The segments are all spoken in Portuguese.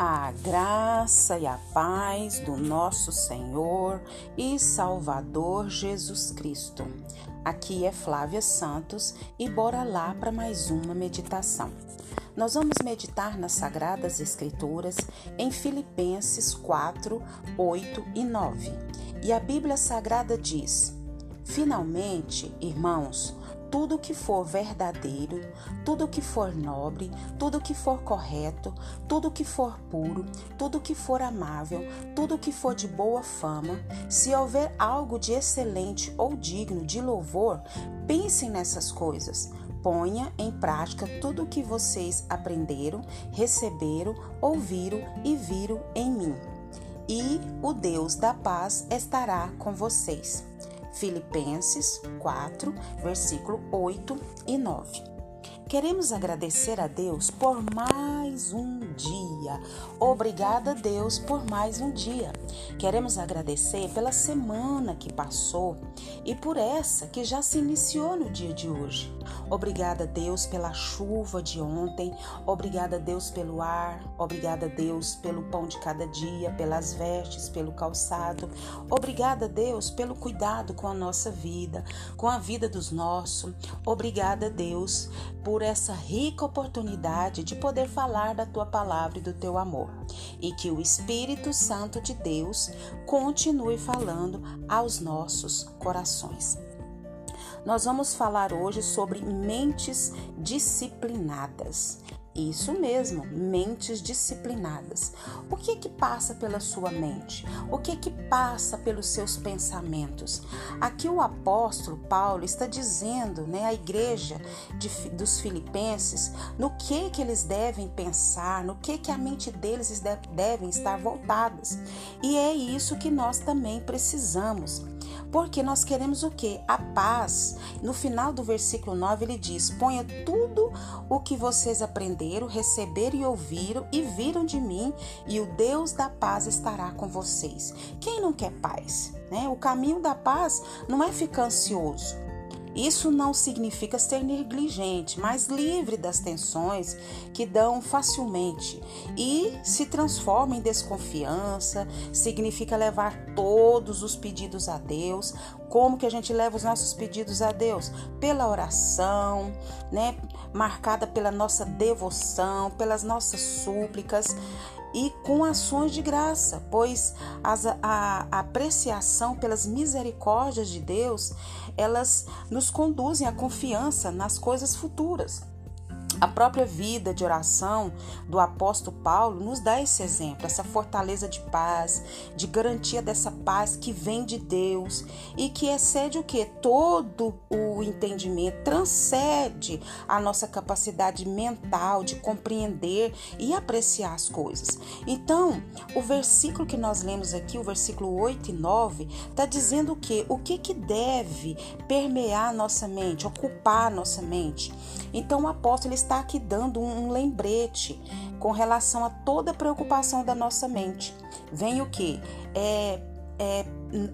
A graça e a paz do nosso Senhor e Salvador Jesus Cristo. Aqui é Flávia Santos e bora lá para mais uma meditação. Nós vamos meditar nas Sagradas Escrituras em Filipenses 4, 8 e 9. E a Bíblia Sagrada diz: Finalmente, irmãos, tudo que for verdadeiro, tudo que for nobre, tudo que for correto, tudo que for puro, tudo que for amável, tudo que for de boa fama, se houver algo de excelente ou digno de louvor, pensem nessas coisas. Ponha em prática tudo o que vocês aprenderam, receberam, ouviram e viram em mim. E o Deus da paz estará com vocês. Filipenses 4, versículo 8 e 9. Queremos agradecer a Deus por mais um dia. Obrigada, Deus, por mais um dia. Queremos agradecer pela semana que passou e por essa que já se iniciou no dia de hoje. Obrigada, Deus, pela chuva de ontem. Obrigada, Deus, pelo ar. Obrigada, Deus, pelo pão de cada dia, pelas vestes, pelo calçado. Obrigada, Deus, pelo cuidado com a nossa vida, com a vida dos nossos. Obrigada, Deus, por por essa rica oportunidade de poder falar da tua palavra e do teu amor. E que o Espírito Santo de Deus continue falando aos nossos corações. Nós vamos falar hoje sobre mentes disciplinadas. Isso mesmo, mentes disciplinadas. O que que passa pela sua mente? O que que passa pelos seus pensamentos? Aqui o apóstolo Paulo está dizendo, né, à igreja de, dos filipenses, no que que eles devem pensar, no que que a mente deles devem estar voltadas. E é isso que nós também precisamos. Porque nós queremos o que? A paz. No final do versículo 9 ele diz: Ponha tudo o que vocês aprenderam, receberam e ouviram e viram de mim, e o Deus da paz estará com vocês. Quem não quer paz? Né? O caminho da paz não é ficar ansioso. Isso não significa ser negligente, mas livre das tensões que dão facilmente e se transforma em desconfiança, significa levar todos os pedidos a Deus. Como que a gente leva os nossos pedidos a Deus? Pela oração, né? Marcada pela nossa devoção, pelas nossas súplicas e com ações de graça, pois a, a apreciação pelas misericórdias de Deus, elas nos conduzem à confiança nas coisas futuras. A própria vida de oração do apóstolo Paulo nos dá esse exemplo, essa fortaleza de paz, de garantia dessa paz que vem de Deus e que excede o que? Todo o entendimento, transcende a nossa capacidade mental de compreender e apreciar as coisas. Então, o versículo que nós lemos aqui, o versículo 8 e 9, está dizendo o que? O que, que deve permear a nossa mente, ocupar a nossa mente. Então, o apóstolo está está aqui dando um lembrete com relação a toda a preocupação da nossa mente. Vem o que? É, é,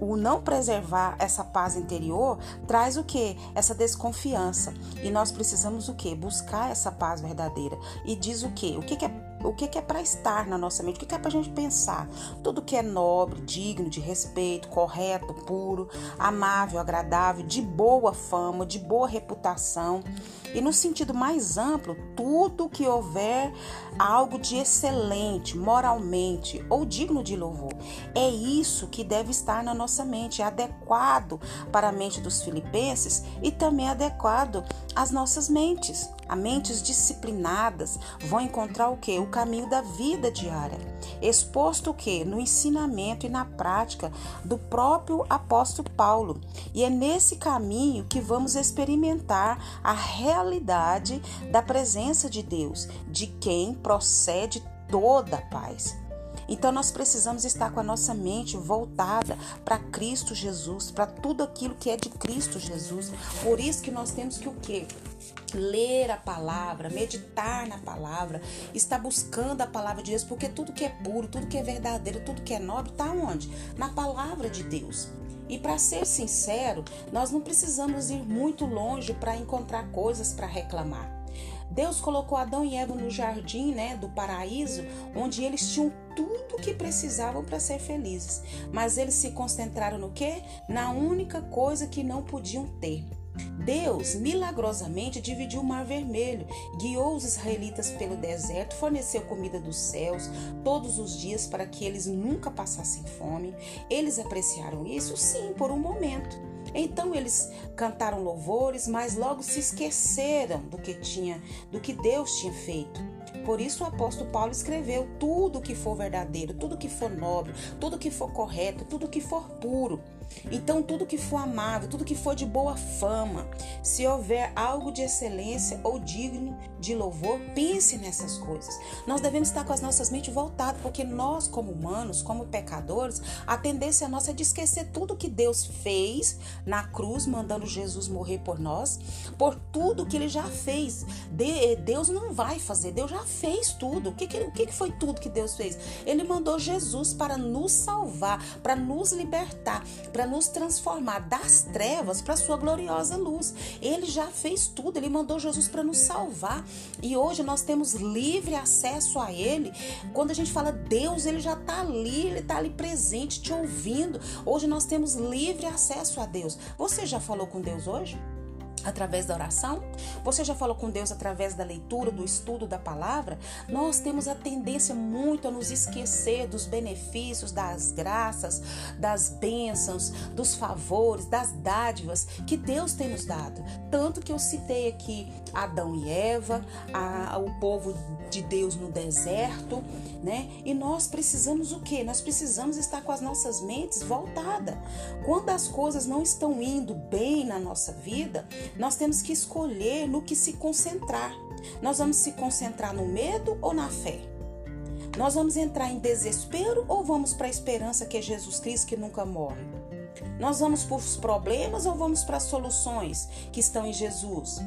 o não preservar essa paz interior traz o que? Essa desconfiança. E nós precisamos o que? Buscar essa paz verdadeira. E diz o que? O que, que é o que é para estar na nossa mente, o que é para a gente pensar. Tudo que é nobre, digno de respeito, correto, puro, amável, agradável, de boa fama, de boa reputação. E no sentido mais amplo, tudo que houver algo de excelente, moralmente ou digno de louvor. É isso que deve estar na nossa mente, é adequado para a mente dos filipenses e também adequado às nossas mentes. As mentes disciplinadas vão encontrar o que? O caminho da vida diária, exposto o que? No ensinamento e na prática do próprio apóstolo Paulo. E é nesse caminho que vamos experimentar a realidade da presença de Deus, de quem procede toda a paz. Então nós precisamos estar com a nossa mente voltada para Cristo Jesus, para tudo aquilo que é de Cristo Jesus. Por isso que nós temos que o quê? ler a palavra, meditar na palavra, estar buscando a palavra de Deus, porque tudo que é puro, tudo que é verdadeiro, tudo que é nobre está onde? Na palavra de Deus. E para ser sincero, nós não precisamos ir muito longe para encontrar coisas para reclamar. Deus colocou Adão e Eva no jardim, né, do paraíso, onde eles tinham tudo que precisavam para ser felizes. Mas eles se concentraram no quê? Na única coisa que não podiam ter. Deus milagrosamente dividiu o Mar Vermelho, guiou os israelitas pelo deserto, forneceu comida dos céus todos os dias para que eles nunca passassem fome. Eles apreciaram isso, sim, por um momento. Então eles cantaram louvores, mas logo se esqueceram do que tinha, do que Deus tinha feito. Por isso o apóstolo Paulo escreveu: tudo que for verdadeiro, tudo que for nobre, tudo que for correto, tudo que for puro. Então, tudo que for amável, tudo que for de boa fama, se houver algo de excelência ou digno de louvor, pense nessas coisas. Nós devemos estar com as nossas mentes voltadas, porque nós, como humanos, como pecadores, a tendência nossa é de esquecer tudo que Deus fez na cruz, mandando Jesus morrer por nós, por tudo que ele já fez. Deus não vai fazer, Deus já fez tudo. O que, o que foi tudo que Deus fez? Ele mandou Jesus para nos salvar, para nos libertar, para nos transformar das trevas para sua gloriosa luz. Ele já fez tudo, ele mandou Jesus para nos salvar. E hoje nós temos livre acesso a ele. Quando a gente fala Deus, ele já está ali, ele está ali presente, te ouvindo. Hoje nós temos livre acesso a Deus. Você já falou com Deus hoje? Através da oração? Você já falou com Deus através da leitura, do estudo da palavra? Nós temos a tendência muito a nos esquecer dos benefícios, das graças, das bênçãos, dos favores, das dádivas que Deus tem nos dado. Tanto que eu citei aqui Adão e Eva, a, o povo de Deus no deserto, né? E nós precisamos o quê? Nós precisamos estar com as nossas mentes voltadas. Quando as coisas não estão indo bem na nossa vida, nós temos que escolher no que se concentrar. Nós vamos se concentrar no medo ou na fé? Nós vamos entrar em desespero ou vamos para a esperança que é Jesus Cristo que nunca morre? Nós vamos para os problemas ou vamos para as soluções que estão em Jesus?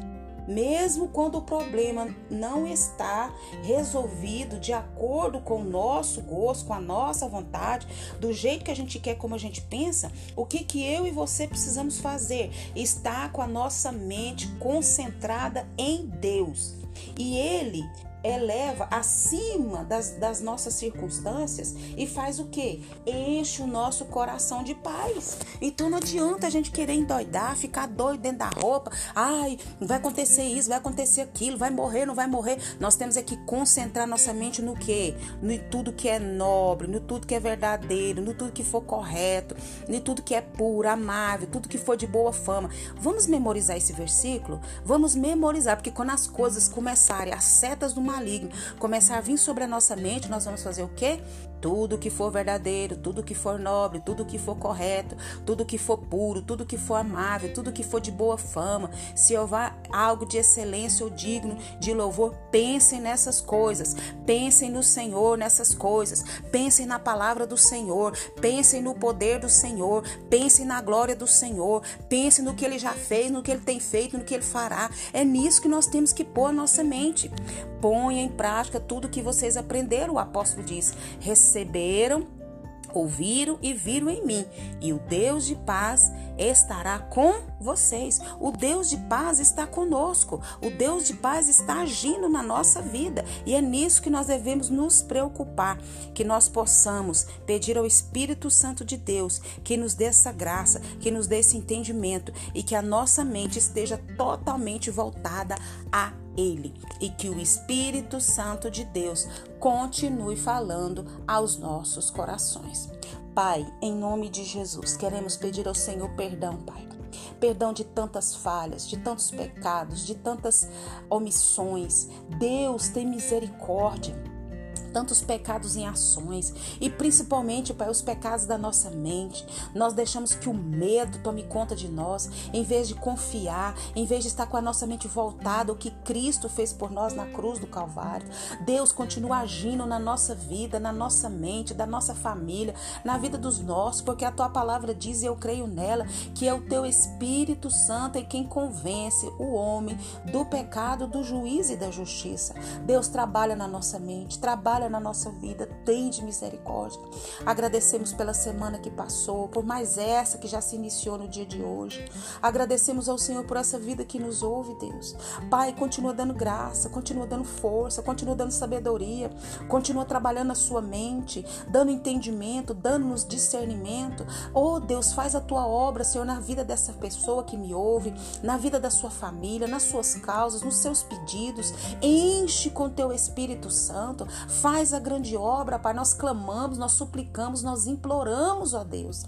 Mesmo quando o problema não está resolvido de acordo com o nosso gosto, com a nossa vontade, do jeito que a gente quer, como a gente pensa, o que que eu e você precisamos fazer? Estar com a nossa mente concentrada em Deus. E ele eleva acima das, das nossas circunstâncias e faz o que? Enche o nosso coração de paz. Então não adianta a gente querer endoidar, ficar doido dentro da roupa. Ai, vai acontecer isso, vai acontecer aquilo, vai morrer, não vai morrer. Nós temos é que concentrar nossa mente no que? No tudo que é nobre, no tudo que é verdadeiro, no tudo que for correto, no tudo que é puro, amável, tudo que for de boa fama. Vamos memorizar esse versículo? Vamos memorizar, porque quando as coisas começarem, as setas do maligno começar a vir sobre a nossa mente, nós vamos fazer o quê? Tudo que for verdadeiro, tudo que for nobre, tudo que for correto, tudo que for puro, tudo que for amável, tudo que for de boa fama, se houver algo de excelência ou digno de louvor, pensem nessas coisas. Pensem no Senhor nessas coisas. Pensem na palavra do Senhor. Pensem no poder do Senhor. Pensem na glória do Senhor. Pensem no que ele já fez, no que ele tem feito, no que ele fará. É nisso que nós temos que pôr a nossa mente. Ponha em prática tudo que vocês aprenderam, o apóstolo diz. Receberam, ouviram e viram em mim, e o Deus de paz estará com vocês. O Deus de paz está conosco. O Deus de paz está agindo na nossa vida, e é nisso que nós devemos nos preocupar, que nós possamos pedir ao Espírito Santo de Deus que nos dê essa graça, que nos dê esse entendimento e que a nossa mente esteja totalmente voltada a ele e que o Espírito Santo de Deus continue falando aos nossos corações. Pai, em nome de Jesus, queremos pedir ao Senhor perdão, Pai. Perdão de tantas falhas, de tantos pecados, de tantas omissões. Deus, tem misericórdia tantos pecados em ações e principalmente, Pai, os pecados da nossa mente. Nós deixamos que o medo tome conta de nós, em vez de confiar, em vez de estar com a nossa mente voltada ao que Cristo fez por nós na cruz do Calvário. Deus continua agindo na nossa vida, na nossa mente, da nossa família, na vida dos nossos, porque a tua palavra diz e eu creio nela que é o teu Espírito Santo e quem convence o homem do pecado, do juízo e da justiça. Deus trabalha na nossa mente, trabalha na nossa vida, tem de misericórdia. Agradecemos pela semana que passou, por mais essa que já se iniciou no dia de hoje. Agradecemos ao Senhor por essa vida que nos ouve, Deus. Pai, continua dando graça, continua dando força, continua dando sabedoria, continua trabalhando a sua mente, dando entendimento, dando-nos discernimento. Oh, Deus, faz a tua obra, Senhor, na vida dessa pessoa que me ouve, na vida da sua família, nas suas causas, nos seus pedidos. Enche com teu Espírito Santo, faz a grande obra, Pai. Nós clamamos, nós suplicamos, nós imploramos, ó Deus.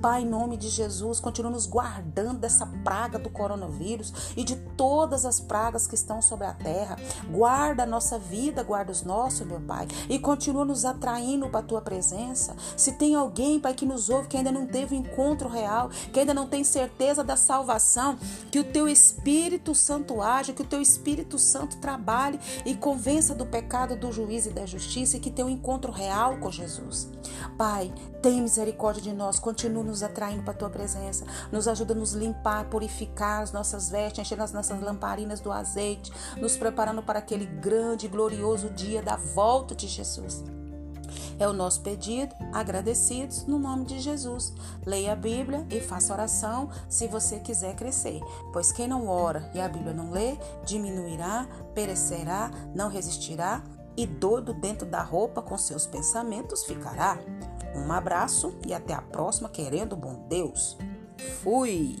Pai, em nome de Jesus, continua nos guardando dessa praga do coronavírus e de todas as pragas que estão sobre a terra. Guarda a nossa vida, guarda os nossos, meu Pai, e continua nos atraindo para a tua presença. Se tem alguém, Pai, que nos ouve, que ainda não teve um encontro real, que ainda não tem certeza da salvação, que o teu Espírito Santo haja, que o teu Espírito Santo trabalhe e convença do pecado, do juízo e da justiça e que tenha um encontro real com Jesus. Pai, tem misericórdia de nós, continua nos atraindo para a tua presença, nos ajuda a nos limpar, purificar as nossas vestes, encher as nossas lamparinas do azeite, nos preparando para aquele grande e glorioso dia da volta de Jesus. É o nosso pedido, agradecidos no nome de Jesus. Leia a Bíblia e faça oração se você quiser crescer, pois quem não ora e a Bíblia não lê, diminuirá, perecerá, não resistirá e doido dentro da roupa com seus pensamentos ficará. Um abraço e até a próxima, querendo bom Deus. Fui!